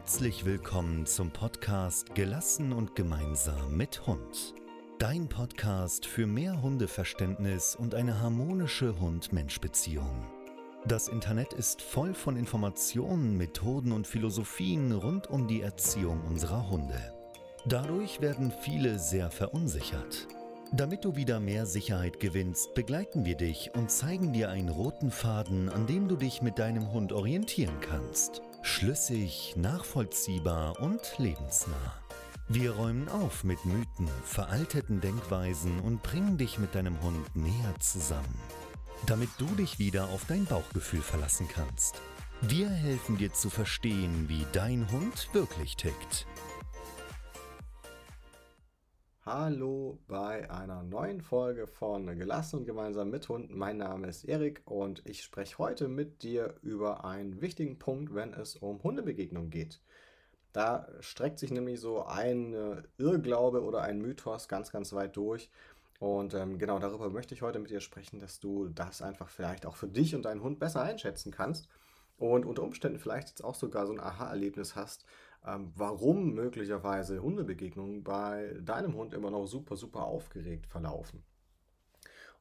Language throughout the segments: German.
Herzlich willkommen zum Podcast Gelassen und gemeinsam mit Hund. Dein Podcast für mehr Hundeverständnis und eine harmonische Hund-Mensch-Beziehung. Das Internet ist voll von Informationen, Methoden und Philosophien rund um die Erziehung unserer Hunde. Dadurch werden viele sehr verunsichert. Damit du wieder mehr Sicherheit gewinnst, begleiten wir dich und zeigen dir einen roten Faden, an dem du dich mit deinem Hund orientieren kannst. Schlüssig, nachvollziehbar und lebensnah. Wir räumen auf mit Mythen, veralteten Denkweisen und bringen dich mit deinem Hund näher zusammen, damit du dich wieder auf dein Bauchgefühl verlassen kannst. Wir helfen dir zu verstehen, wie dein Hund wirklich tickt. Hallo bei einer neuen Folge von Gelassen und gemeinsam mit Hund. Mein Name ist Erik und ich spreche heute mit dir über einen wichtigen Punkt, wenn es um Hundebegegnungen geht. Da streckt sich nämlich so ein äh, Irrglaube oder ein Mythos ganz, ganz weit durch. Und ähm, genau darüber möchte ich heute mit dir sprechen, dass du das einfach vielleicht auch für dich und deinen Hund besser einschätzen kannst und unter Umständen vielleicht jetzt auch sogar so ein Aha-Erlebnis hast, ähm, warum möglicherweise Hundebegegnungen bei deinem Hund immer noch super, super aufgeregt verlaufen.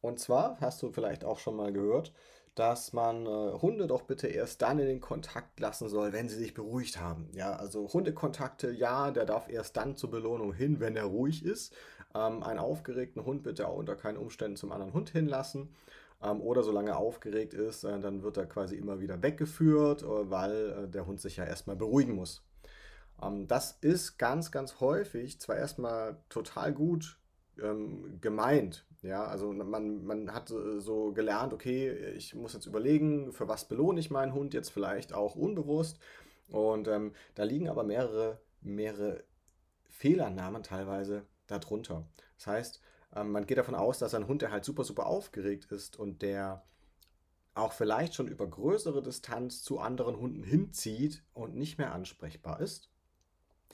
Und zwar hast du vielleicht auch schon mal gehört, dass man äh, Hunde doch bitte erst dann in den Kontakt lassen soll, wenn sie sich beruhigt haben. Ja, also Hundekontakte, ja, der darf erst dann zur Belohnung hin, wenn er ruhig ist. Ähm, einen aufgeregten Hund bitte auch unter keinen Umständen zum anderen Hund hinlassen. Ähm, oder solange er aufgeregt ist, äh, dann wird er quasi immer wieder weggeführt, äh, weil äh, der Hund sich ja erstmal beruhigen muss. Ähm, das ist ganz, ganz häufig zwar erstmal total gut ähm, gemeint. Ja, also man, man hat äh, so gelernt, okay, ich muss jetzt überlegen, für was belohne ich meinen Hund jetzt vielleicht auch unbewusst. Und ähm, da liegen aber mehrere, mehrere Fehlannahmen teilweise darunter. Das heißt, ähm, man geht davon aus, dass ein Hund, der halt super, super aufgeregt ist und der auch vielleicht schon über größere Distanz zu anderen Hunden hinzieht und nicht mehr ansprechbar ist,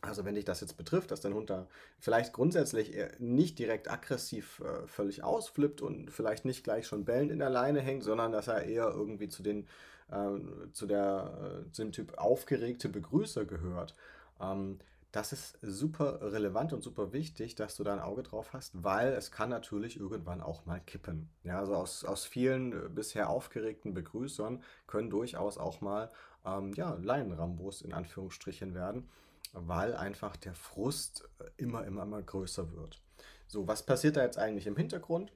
also wenn dich das jetzt betrifft, dass dein Hund da vielleicht grundsätzlich nicht direkt aggressiv äh, völlig ausflippt und vielleicht nicht gleich schon bellend in der Leine hängt, sondern dass er eher irgendwie zu den äh, zu der äh, zu dem Typ aufgeregte Begrüßer gehört. Ähm, das ist super relevant und super wichtig, dass du da ein Auge drauf hast, weil es kann natürlich irgendwann auch mal kippen. Ja, also aus, aus vielen äh, bisher aufgeregten Begrüßern können durchaus auch mal ähm, ja, Laienrambos in Anführungsstrichen werden weil einfach der Frust äh, immer, immer, immer größer wird. So, was passiert da jetzt eigentlich im Hintergrund?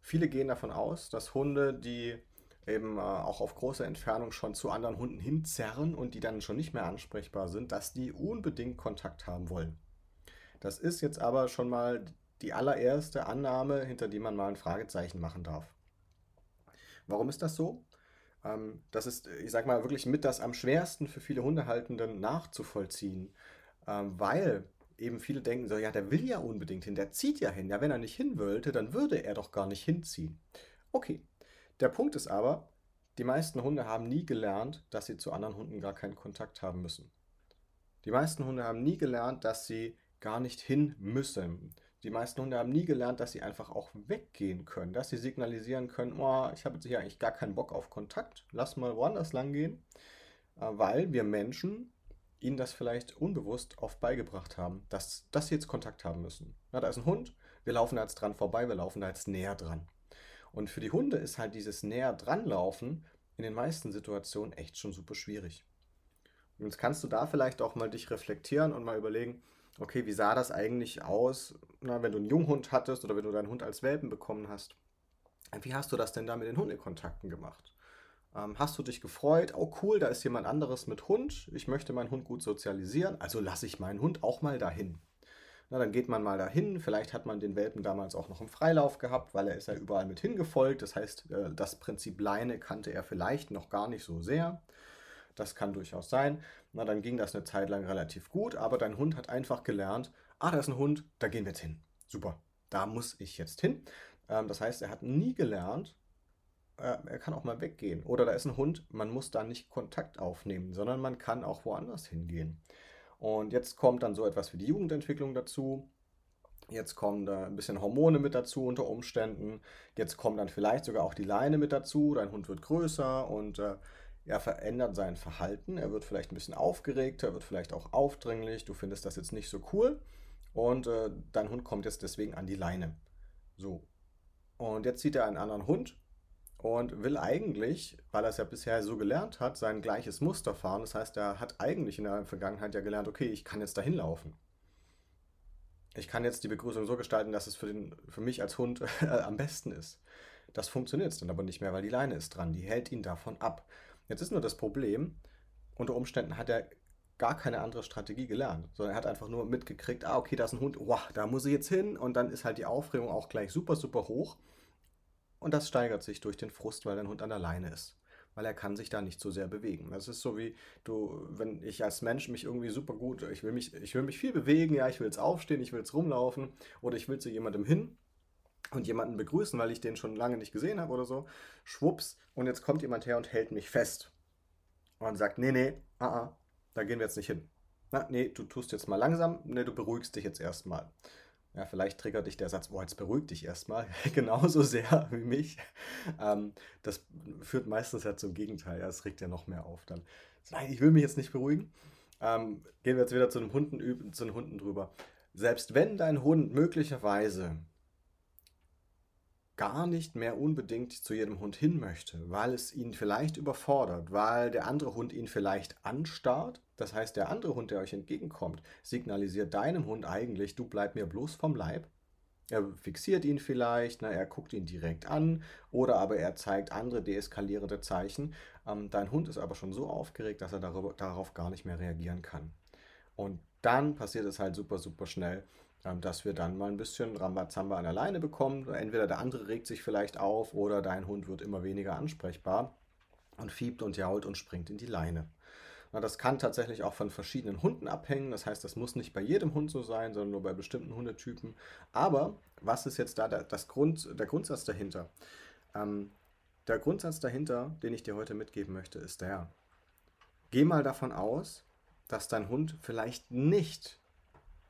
Viele gehen davon aus, dass Hunde, die eben äh, auch auf große Entfernung schon zu anderen Hunden hinzerren und die dann schon nicht mehr ansprechbar sind, dass die unbedingt Kontakt haben wollen. Das ist jetzt aber schon mal die allererste Annahme, hinter die man mal ein Fragezeichen machen darf. Warum ist das so? Ähm, das ist, ich sag mal, wirklich mit das am schwersten für viele Hundehaltenden nachzuvollziehen, ähm, weil eben viele denken so, ja, der will ja unbedingt hin, der zieht ja hin. Ja, wenn er nicht hin wollte, dann würde er doch gar nicht hinziehen. Okay. Der Punkt ist aber, die meisten Hunde haben nie gelernt, dass sie zu anderen Hunden gar keinen Kontakt haben müssen. Die meisten Hunde haben nie gelernt, dass sie gar nicht hin müssen. Die meisten Hunde haben nie gelernt, dass sie einfach auch weggehen können, dass sie signalisieren können, oh, ich habe jetzt hier eigentlich gar keinen Bock auf Kontakt, lass mal woanders lang gehen, äh, weil wir Menschen ihnen das vielleicht unbewusst oft beigebracht haben, dass, dass sie jetzt Kontakt haben müssen. Na, da ist ein Hund, wir laufen da jetzt dran vorbei, wir laufen da jetzt näher dran. Und für die Hunde ist halt dieses näher dran laufen in den meisten Situationen echt schon super schwierig. Und jetzt kannst du da vielleicht auch mal dich reflektieren und mal überlegen, okay, wie sah das eigentlich aus, na, wenn du einen Junghund hattest oder wenn du deinen Hund als Welpen bekommen hast? Wie hast du das denn da mit den Hundekontakten gemacht? Ähm, hast du dich gefreut? Oh cool, da ist jemand anderes mit Hund. Ich möchte meinen Hund gut sozialisieren, also lasse ich meinen Hund auch mal dahin. Na, dann geht man mal dahin. Vielleicht hat man den Welpen damals auch noch im Freilauf gehabt, weil er ist ja überall mit hingefolgt. Das heißt, äh, das Prinzip Leine kannte er vielleicht noch gar nicht so sehr. Das kann durchaus sein. Na, dann ging das eine Zeit lang relativ gut, aber dein Hund hat einfach gelernt, ah, da ist ein Hund, da gehen wir jetzt hin. Super, da muss ich jetzt hin. Ähm, das heißt, er hat nie gelernt, äh, er kann auch mal weggehen. Oder da ist ein Hund, man muss da nicht Kontakt aufnehmen, sondern man kann auch woanders hingehen. Und jetzt kommt dann so etwas wie die Jugendentwicklung dazu. Jetzt kommen da ein bisschen Hormone mit dazu unter Umständen. Jetzt kommt dann vielleicht sogar auch die Leine mit dazu. Dein Hund wird größer und äh, er verändert sein Verhalten, er wird vielleicht ein bisschen aufgeregt, er wird vielleicht auch aufdringlich, du findest das jetzt nicht so cool und äh, dein Hund kommt jetzt deswegen an die Leine. So. Und jetzt sieht er einen anderen Hund und will eigentlich, weil er es ja bisher so gelernt hat, sein gleiches Muster fahren. Das heißt, er hat eigentlich in der Vergangenheit ja gelernt, okay, ich kann jetzt dahin laufen. Ich kann jetzt die Begrüßung so gestalten, dass es für, den, für mich als Hund am besten ist. Das funktioniert dann aber nicht mehr, weil die Leine ist dran. Die hält ihn davon ab. Jetzt ist nur das Problem, unter Umständen hat er gar keine andere Strategie gelernt, sondern er hat einfach nur mitgekriegt, ah, okay, da ist ein Hund, wow, da muss ich jetzt hin und dann ist halt die Aufregung auch gleich super, super hoch und das steigert sich durch den Frust, weil dein Hund an der Leine ist, weil er kann sich da nicht so sehr bewegen. Das ist so wie du, wenn ich als Mensch mich irgendwie super gut, ich will mich, ich will mich viel bewegen, ja, ich will jetzt aufstehen, ich will jetzt rumlaufen oder ich will zu jemandem hin und jemanden begrüßen, weil ich den schon lange nicht gesehen habe oder so, schwupps, und jetzt kommt jemand her und hält mich fest und sagt, nee, nee, ah, ah, da gehen wir jetzt nicht hin. Na, nee, du tust jetzt mal langsam, nee, du beruhigst dich jetzt erstmal. Ja, vielleicht triggert dich der Satz, boah, jetzt beruhig dich erstmal, genauso sehr wie mich. Ähm, das führt meistens ja zum Gegenteil, ja, es regt ja noch mehr auf dann. Nein, ich will mich jetzt nicht beruhigen. Ähm, gehen wir jetzt wieder zu den Hunden, zu den Hunden drüber. Selbst wenn dein Hund möglicherweise gar nicht mehr unbedingt zu jedem Hund hin möchte, weil es ihn vielleicht überfordert, weil der andere Hund ihn vielleicht anstarrt. Das heißt, der andere Hund, der euch entgegenkommt, signalisiert deinem Hund eigentlich, du bleib mir bloß vom Leib. Er fixiert ihn vielleicht, na, er guckt ihn direkt an oder aber er zeigt andere deeskalierende Zeichen. Ähm, dein Hund ist aber schon so aufgeregt, dass er darüber, darauf gar nicht mehr reagieren kann. Und dann passiert es halt super, super schnell, dass wir dann mal ein bisschen Rambazamba an der Leine bekommen. Entweder der andere regt sich vielleicht auf oder dein Hund wird immer weniger ansprechbar und fiebt und jault und springt in die Leine. das kann tatsächlich auch von verschiedenen Hunden abhängen. Das heißt, das muss nicht bei jedem Hund so sein, sondern nur bei bestimmten Hundetypen. Aber was ist jetzt da das Grund, der Grundsatz dahinter? Ähm, der Grundsatz dahinter, den ich dir heute mitgeben möchte, ist der. Geh mal davon aus, dass dein Hund vielleicht nicht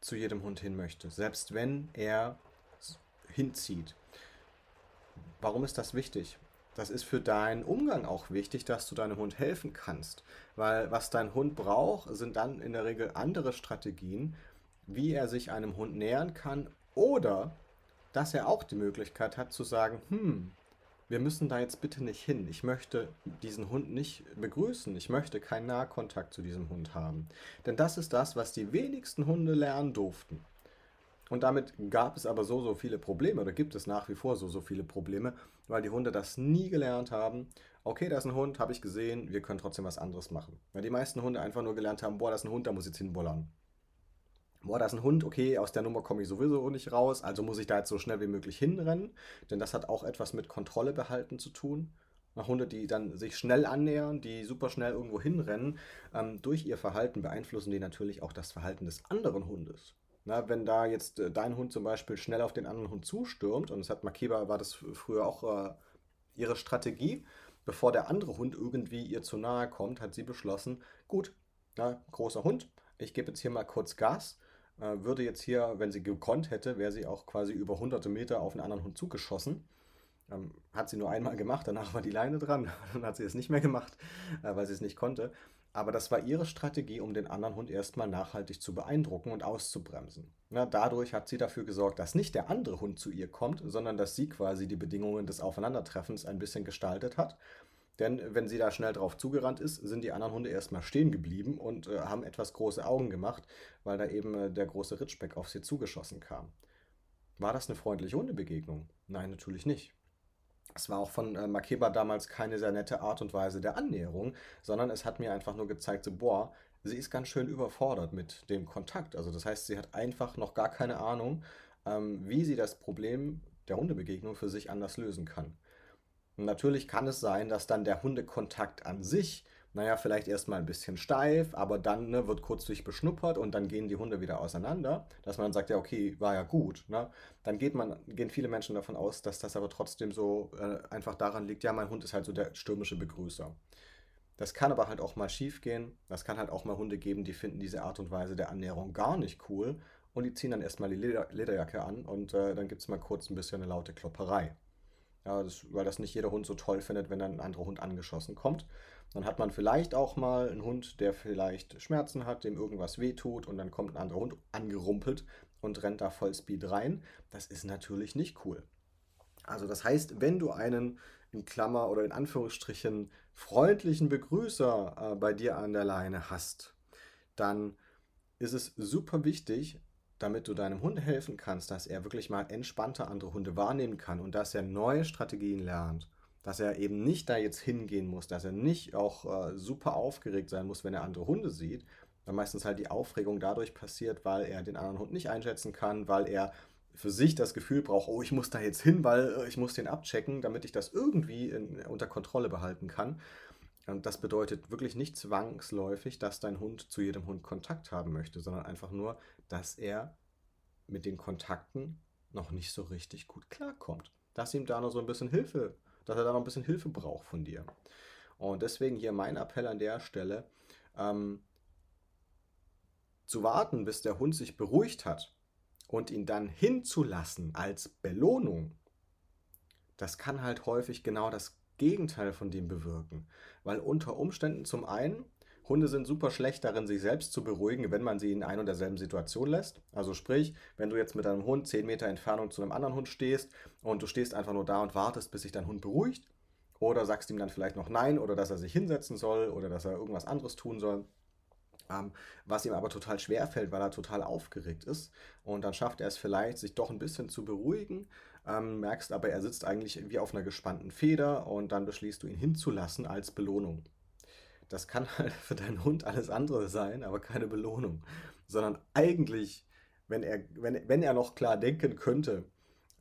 zu jedem Hund hin möchte, selbst wenn er hinzieht. Warum ist das wichtig? Das ist für deinen Umgang auch wichtig, dass du deinem Hund helfen kannst. Weil was dein Hund braucht, sind dann in der Regel andere Strategien, wie er sich einem Hund nähern kann oder dass er auch die Möglichkeit hat zu sagen, hm, wir müssen da jetzt bitte nicht hin. Ich möchte diesen Hund nicht begrüßen. Ich möchte keinen Nahkontakt zu diesem Hund haben. Denn das ist das, was die wenigsten Hunde lernen durften. Und damit gab es aber so, so viele Probleme oder gibt es nach wie vor so, so viele Probleme, weil die Hunde das nie gelernt haben. Okay, da ist ein Hund, habe ich gesehen, wir können trotzdem was anderes machen. Weil die meisten Hunde einfach nur gelernt haben, boah, da ist ein Hund, da muss ich jetzt hinbollern boah, da ist ein Hund, okay, aus der Nummer komme ich sowieso nicht raus, also muss ich da jetzt so schnell wie möglich hinrennen, denn das hat auch etwas mit Kontrolle behalten zu tun. Hunde, die dann sich schnell annähern, die super schnell irgendwo hinrennen, ähm, durch ihr Verhalten beeinflussen die natürlich auch das Verhalten des anderen Hundes. Na, wenn da jetzt äh, dein Hund zum Beispiel schnell auf den anderen Hund zustürmt, und es hat Makeba, war das früher auch äh, ihre Strategie, bevor der andere Hund irgendwie ihr zu nahe kommt, hat sie beschlossen, gut, na, großer Hund, ich gebe jetzt hier mal kurz Gas würde jetzt hier, wenn sie gekonnt hätte, wäre sie auch quasi über hunderte Meter auf einen anderen Hund zugeschossen. Ähm, hat sie nur einmal gemacht, danach war die Leine dran. Dann hat sie es nicht mehr gemacht, äh, weil sie es nicht konnte. Aber das war ihre Strategie, um den anderen Hund erstmal nachhaltig zu beeindrucken und auszubremsen. Na, dadurch hat sie dafür gesorgt, dass nicht der andere Hund zu ihr kommt, sondern dass sie quasi die Bedingungen des Aufeinandertreffens ein bisschen gestaltet hat denn wenn sie da schnell drauf zugerannt ist, sind die anderen Hunde erstmal stehen geblieben und äh, haben etwas große Augen gemacht, weil da eben äh, der große Ritschbeck auf sie zugeschossen kam. War das eine freundliche Hundebegegnung? Nein, natürlich nicht. Es war auch von äh, Makeba damals keine sehr nette Art und Weise der Annäherung, sondern es hat mir einfach nur gezeigt, so, boah, sie ist ganz schön überfordert mit dem Kontakt. Also das heißt, sie hat einfach noch gar keine Ahnung, ähm, wie sie das Problem der Hundebegegnung für sich anders lösen kann. Natürlich kann es sein, dass dann der Hundekontakt an sich, naja, vielleicht erstmal ein bisschen steif, aber dann ne, wird kurzlich beschnuppert und dann gehen die Hunde wieder auseinander, dass man dann sagt, ja, okay, war ja gut. Ne? Dann geht man, gehen viele Menschen davon aus, dass das aber trotzdem so äh, einfach daran liegt, ja, mein Hund ist halt so der stürmische Begrüßer. Das kann aber halt auch mal schief gehen. Das kann halt auch mal Hunde geben, die finden diese Art und Weise der Annäherung gar nicht cool und die ziehen dann erstmal die Leder Lederjacke an und äh, dann gibt es mal kurz ein bisschen eine laute Klopperei. Ja, das, weil das nicht jeder Hund so toll findet, wenn dann ein anderer Hund angeschossen kommt. Dann hat man vielleicht auch mal einen Hund, der vielleicht Schmerzen hat, dem irgendwas wehtut und dann kommt ein anderer Hund angerumpelt und rennt da Vollspeed rein. Das ist natürlich nicht cool. Also das heißt, wenn du einen in Klammer oder in Anführungsstrichen freundlichen Begrüßer äh, bei dir an der Leine hast, dann ist es super wichtig, damit du deinem Hund helfen kannst, dass er wirklich mal entspannter andere Hunde wahrnehmen kann und dass er neue Strategien lernt. Dass er eben nicht da jetzt hingehen muss, dass er nicht auch äh, super aufgeregt sein muss, wenn er andere Hunde sieht. Weil meistens halt die Aufregung dadurch passiert, weil er den anderen Hund nicht einschätzen kann, weil er für sich das Gefühl braucht, oh, ich muss da jetzt hin, weil äh, ich muss den abchecken, damit ich das irgendwie in, unter Kontrolle behalten kann. Und das bedeutet wirklich nicht zwangsläufig, dass dein Hund zu jedem Hund Kontakt haben möchte, sondern einfach nur, dass er mit den Kontakten noch nicht so richtig gut klarkommt. Dass ihm da noch so ein bisschen Hilfe, dass er da noch ein bisschen Hilfe braucht von dir. Und deswegen hier mein Appell an der Stelle, ähm, zu warten, bis der Hund sich beruhigt hat und ihn dann hinzulassen als Belohnung, das kann halt häufig genau das Gegenteil von dem bewirken. Weil unter Umständen zum einen, Hunde sind super schlecht darin, sich selbst zu beruhigen, wenn man sie in ein und derselben Situation lässt. Also sprich, wenn du jetzt mit deinem Hund 10 Meter Entfernung zu einem anderen Hund stehst und du stehst einfach nur da und wartest, bis sich dein Hund beruhigt, oder sagst ihm dann vielleicht noch Nein oder dass er sich hinsetzen soll oder dass er irgendwas anderes tun soll, ähm, was ihm aber total schwer fällt, weil er total aufgeregt ist. Und dann schafft er es vielleicht, sich doch ein bisschen zu beruhigen, ähm, merkst aber, er sitzt eigentlich wie auf einer gespannten Feder und dann beschließt du ihn hinzulassen als Belohnung. Das kann halt für deinen Hund alles andere sein, aber keine Belohnung. Sondern eigentlich, wenn er, wenn, wenn er noch klar denken könnte,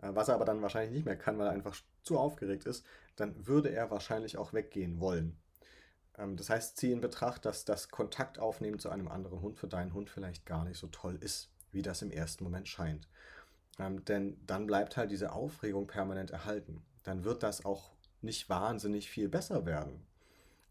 äh, was er aber dann wahrscheinlich nicht mehr kann, weil er einfach zu aufgeregt ist, dann würde er wahrscheinlich auch weggehen wollen. Ähm, das heißt, zieh in Betracht, dass das Kontaktaufnehmen zu einem anderen Hund für deinen Hund vielleicht gar nicht so toll ist, wie das im ersten Moment scheint. Ähm, denn dann bleibt halt diese Aufregung permanent erhalten. Dann wird das auch nicht wahnsinnig viel besser werden.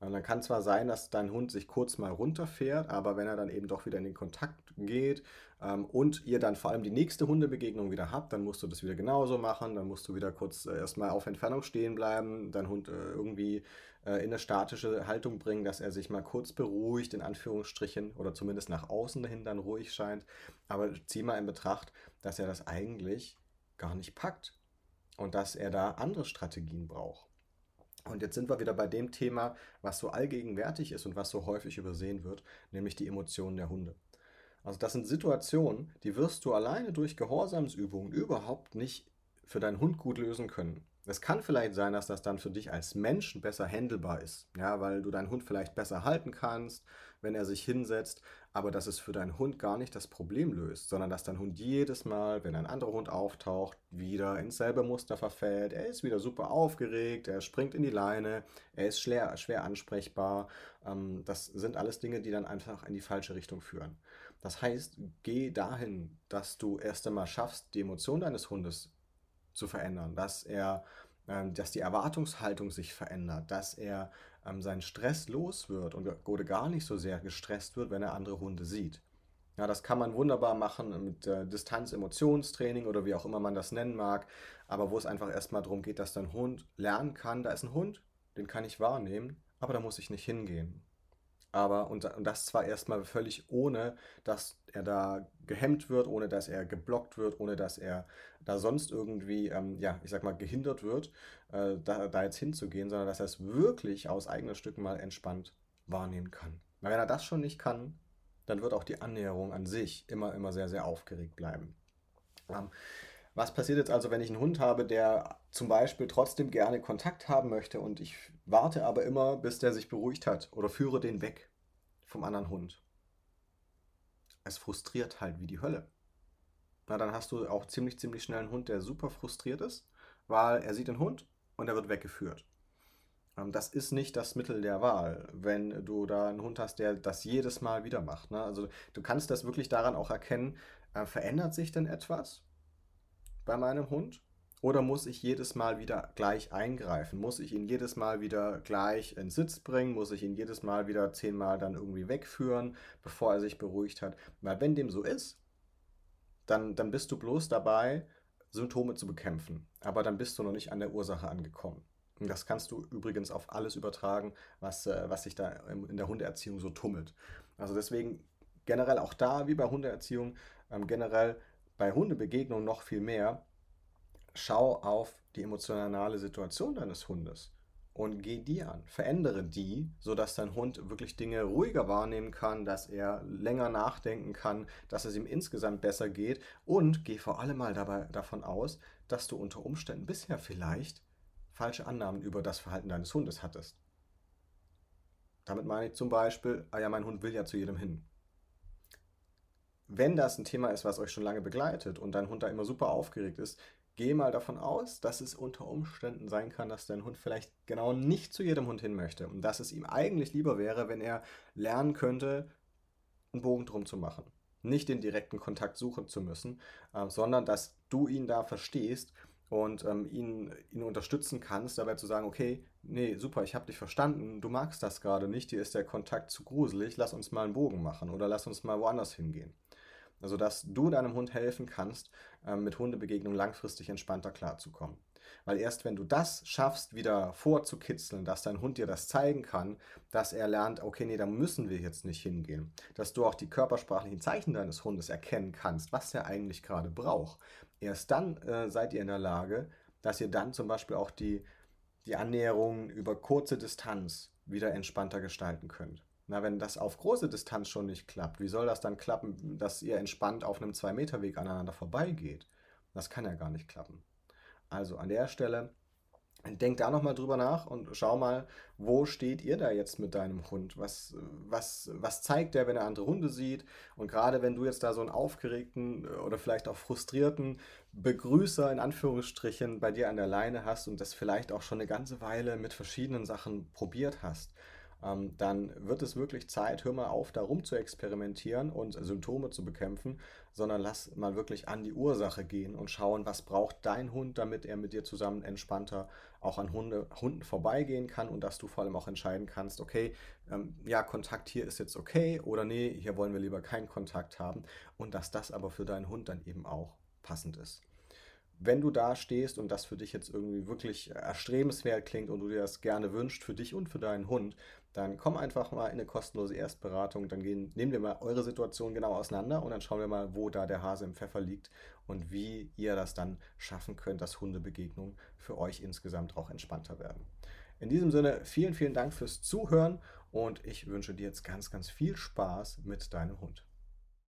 Und dann kann zwar sein, dass dein Hund sich kurz mal runterfährt, aber wenn er dann eben doch wieder in den Kontakt geht ähm, und ihr dann vor allem die nächste Hundebegegnung wieder habt, dann musst du das wieder genauso machen. Dann musst du wieder kurz äh, erstmal auf Entfernung stehen bleiben, dein Hund äh, irgendwie äh, in eine statische Haltung bringen, dass er sich mal kurz beruhigt, in Anführungsstrichen, oder zumindest nach außen hin dann ruhig scheint. Aber zieh mal in Betracht, dass er das eigentlich gar nicht packt und dass er da andere Strategien braucht. Und jetzt sind wir wieder bei dem Thema, was so allgegenwärtig ist und was so häufig übersehen wird, nämlich die Emotionen der Hunde. Also das sind Situationen, die wirst du alleine durch Gehorsamsübungen überhaupt nicht für deinen Hund gut lösen können. Es kann vielleicht sein, dass das dann für dich als Mensch besser handelbar ist, ja, weil du deinen Hund vielleicht besser halten kannst, wenn er sich hinsetzt, aber dass es für deinen Hund gar nicht das Problem löst, sondern dass dein Hund jedes Mal, wenn ein anderer Hund auftaucht, wieder ins selbe Muster verfällt. Er ist wieder super aufgeregt, er springt in die Leine, er ist schwer, schwer ansprechbar. Ähm, das sind alles Dinge, die dann einfach in die falsche Richtung führen. Das heißt, geh dahin, dass du erst einmal schaffst, die Emotion deines Hundes zu verändern, dass er, ähm, dass die Erwartungshaltung sich verändert, dass er ähm, seinen Stress los wird und oder gar nicht so sehr gestresst wird, wenn er andere Hunde sieht. Ja, das kann man wunderbar machen mit äh, Distanz-Emotionstraining oder wie auch immer man das nennen mag, aber wo es einfach erstmal darum geht, dass dein Hund lernen kann, da ist ein Hund, den kann ich wahrnehmen, aber da muss ich nicht hingehen. Aber, und, und das zwar erstmal völlig ohne, dass er da gehemmt wird, ohne dass er geblockt wird, ohne dass er da sonst irgendwie, ähm, ja, ich sag mal, gehindert wird, äh, da, da jetzt hinzugehen, sondern dass er es wirklich aus eigenen Stücken mal entspannt wahrnehmen kann. Weil wenn er das schon nicht kann, dann wird auch die Annäherung an sich immer, immer sehr, sehr aufgeregt bleiben. Ähm, was passiert jetzt also, wenn ich einen Hund habe, der zum Beispiel trotzdem gerne Kontakt haben möchte und ich warte aber immer, bis der sich beruhigt hat oder führe den weg vom anderen Hund? Es frustriert halt wie die Hölle. Na, dann hast du auch ziemlich, ziemlich schnell einen Hund, der super frustriert ist, weil er sieht den Hund und er wird weggeführt. Ähm, das ist nicht das Mittel der Wahl, wenn du da einen Hund hast, der das jedes Mal wieder macht. Ne? Also du kannst das wirklich daran auch erkennen, äh, verändert sich denn etwas? bei meinem Hund? Oder muss ich jedes Mal wieder gleich eingreifen? Muss ich ihn jedes Mal wieder gleich in Sitz bringen? Muss ich ihn jedes Mal wieder zehnmal dann irgendwie wegführen, bevor er sich beruhigt hat? Weil wenn dem so ist, dann, dann bist du bloß dabei, Symptome zu bekämpfen. Aber dann bist du noch nicht an der Ursache angekommen. Das kannst du übrigens auf alles übertragen, was, äh, was sich da in der Hundeerziehung so tummelt. Also deswegen generell auch da, wie bei Hundeerziehung, ähm, generell bei Hundebegegnungen noch viel mehr, schau auf die emotionale Situation deines Hundes und geh die an. Verändere die, sodass dein Hund wirklich Dinge ruhiger wahrnehmen kann, dass er länger nachdenken kann, dass es ihm insgesamt besser geht und geh vor allem mal dabei davon aus, dass du unter Umständen bisher vielleicht falsche Annahmen über das Verhalten deines Hundes hattest. Damit meine ich zum Beispiel, ah ja, mein Hund will ja zu jedem hin. Wenn das ein Thema ist, was euch schon lange begleitet und dein Hund da immer super aufgeregt ist, geh mal davon aus, dass es unter Umständen sein kann, dass dein Hund vielleicht genau nicht zu jedem Hund hin möchte und dass es ihm eigentlich lieber wäre, wenn er lernen könnte, einen Bogen drum zu machen. Nicht den direkten Kontakt suchen zu müssen, äh, sondern dass du ihn da verstehst und ähm, ihn, ihn unterstützen kannst, dabei zu sagen, okay, nee, super, ich habe dich verstanden, du magst das gerade nicht, dir ist der Kontakt zu gruselig, lass uns mal einen Bogen machen oder lass uns mal woanders hingehen. Also, dass du deinem Hund helfen kannst, ähm, mit Hundebegegnung langfristig entspannter klarzukommen. Weil erst wenn du das schaffst, wieder vorzukitzeln, dass dein Hund dir das zeigen kann, dass er lernt, okay, nee, da müssen wir jetzt nicht hingehen, dass du auch die körpersprachlichen Zeichen deines Hundes erkennen kannst, was er eigentlich gerade braucht. Erst dann äh, seid ihr in der Lage, dass ihr dann zum Beispiel auch die, die Annäherung über kurze Distanz wieder entspannter gestalten könnt. Na, wenn das auf große Distanz schon nicht klappt, wie soll das dann klappen, dass ihr entspannt auf einem 2-Meter-Weg aneinander vorbeigeht? Das kann ja gar nicht klappen. Also an der Stelle, denk da nochmal drüber nach und schau mal, wo steht ihr da jetzt mit deinem Hund? Was, was, was zeigt der, wenn er andere Hunde sieht? Und gerade wenn du jetzt da so einen aufgeregten oder vielleicht auch frustrierten Begrüßer in Anführungsstrichen bei dir an der Leine hast und das vielleicht auch schon eine ganze Weile mit verschiedenen Sachen probiert hast, ähm, dann wird es wirklich Zeit, hör mal auf, da rum zu experimentieren und Symptome zu bekämpfen, sondern lass mal wirklich an die Ursache gehen und schauen, was braucht dein Hund, damit er mit dir zusammen entspannter auch an Hunde, Hunden vorbeigehen kann und dass du vor allem auch entscheiden kannst, okay, ähm, ja, Kontakt hier ist jetzt okay oder nee, hier wollen wir lieber keinen Kontakt haben und dass das aber für deinen Hund dann eben auch passend ist. Wenn du da stehst und das für dich jetzt irgendwie wirklich erstrebenswert klingt und du dir das gerne wünscht für dich und für deinen Hund, dann komm einfach mal in eine kostenlose Erstberatung. Dann gehen, nehmen wir mal eure Situation genau auseinander und dann schauen wir mal, wo da der Hase im Pfeffer liegt und wie ihr das dann schaffen könnt, dass Hundebegegnungen für euch insgesamt auch entspannter werden. In diesem Sinne, vielen, vielen Dank fürs Zuhören und ich wünsche dir jetzt ganz, ganz viel Spaß mit deinem Hund.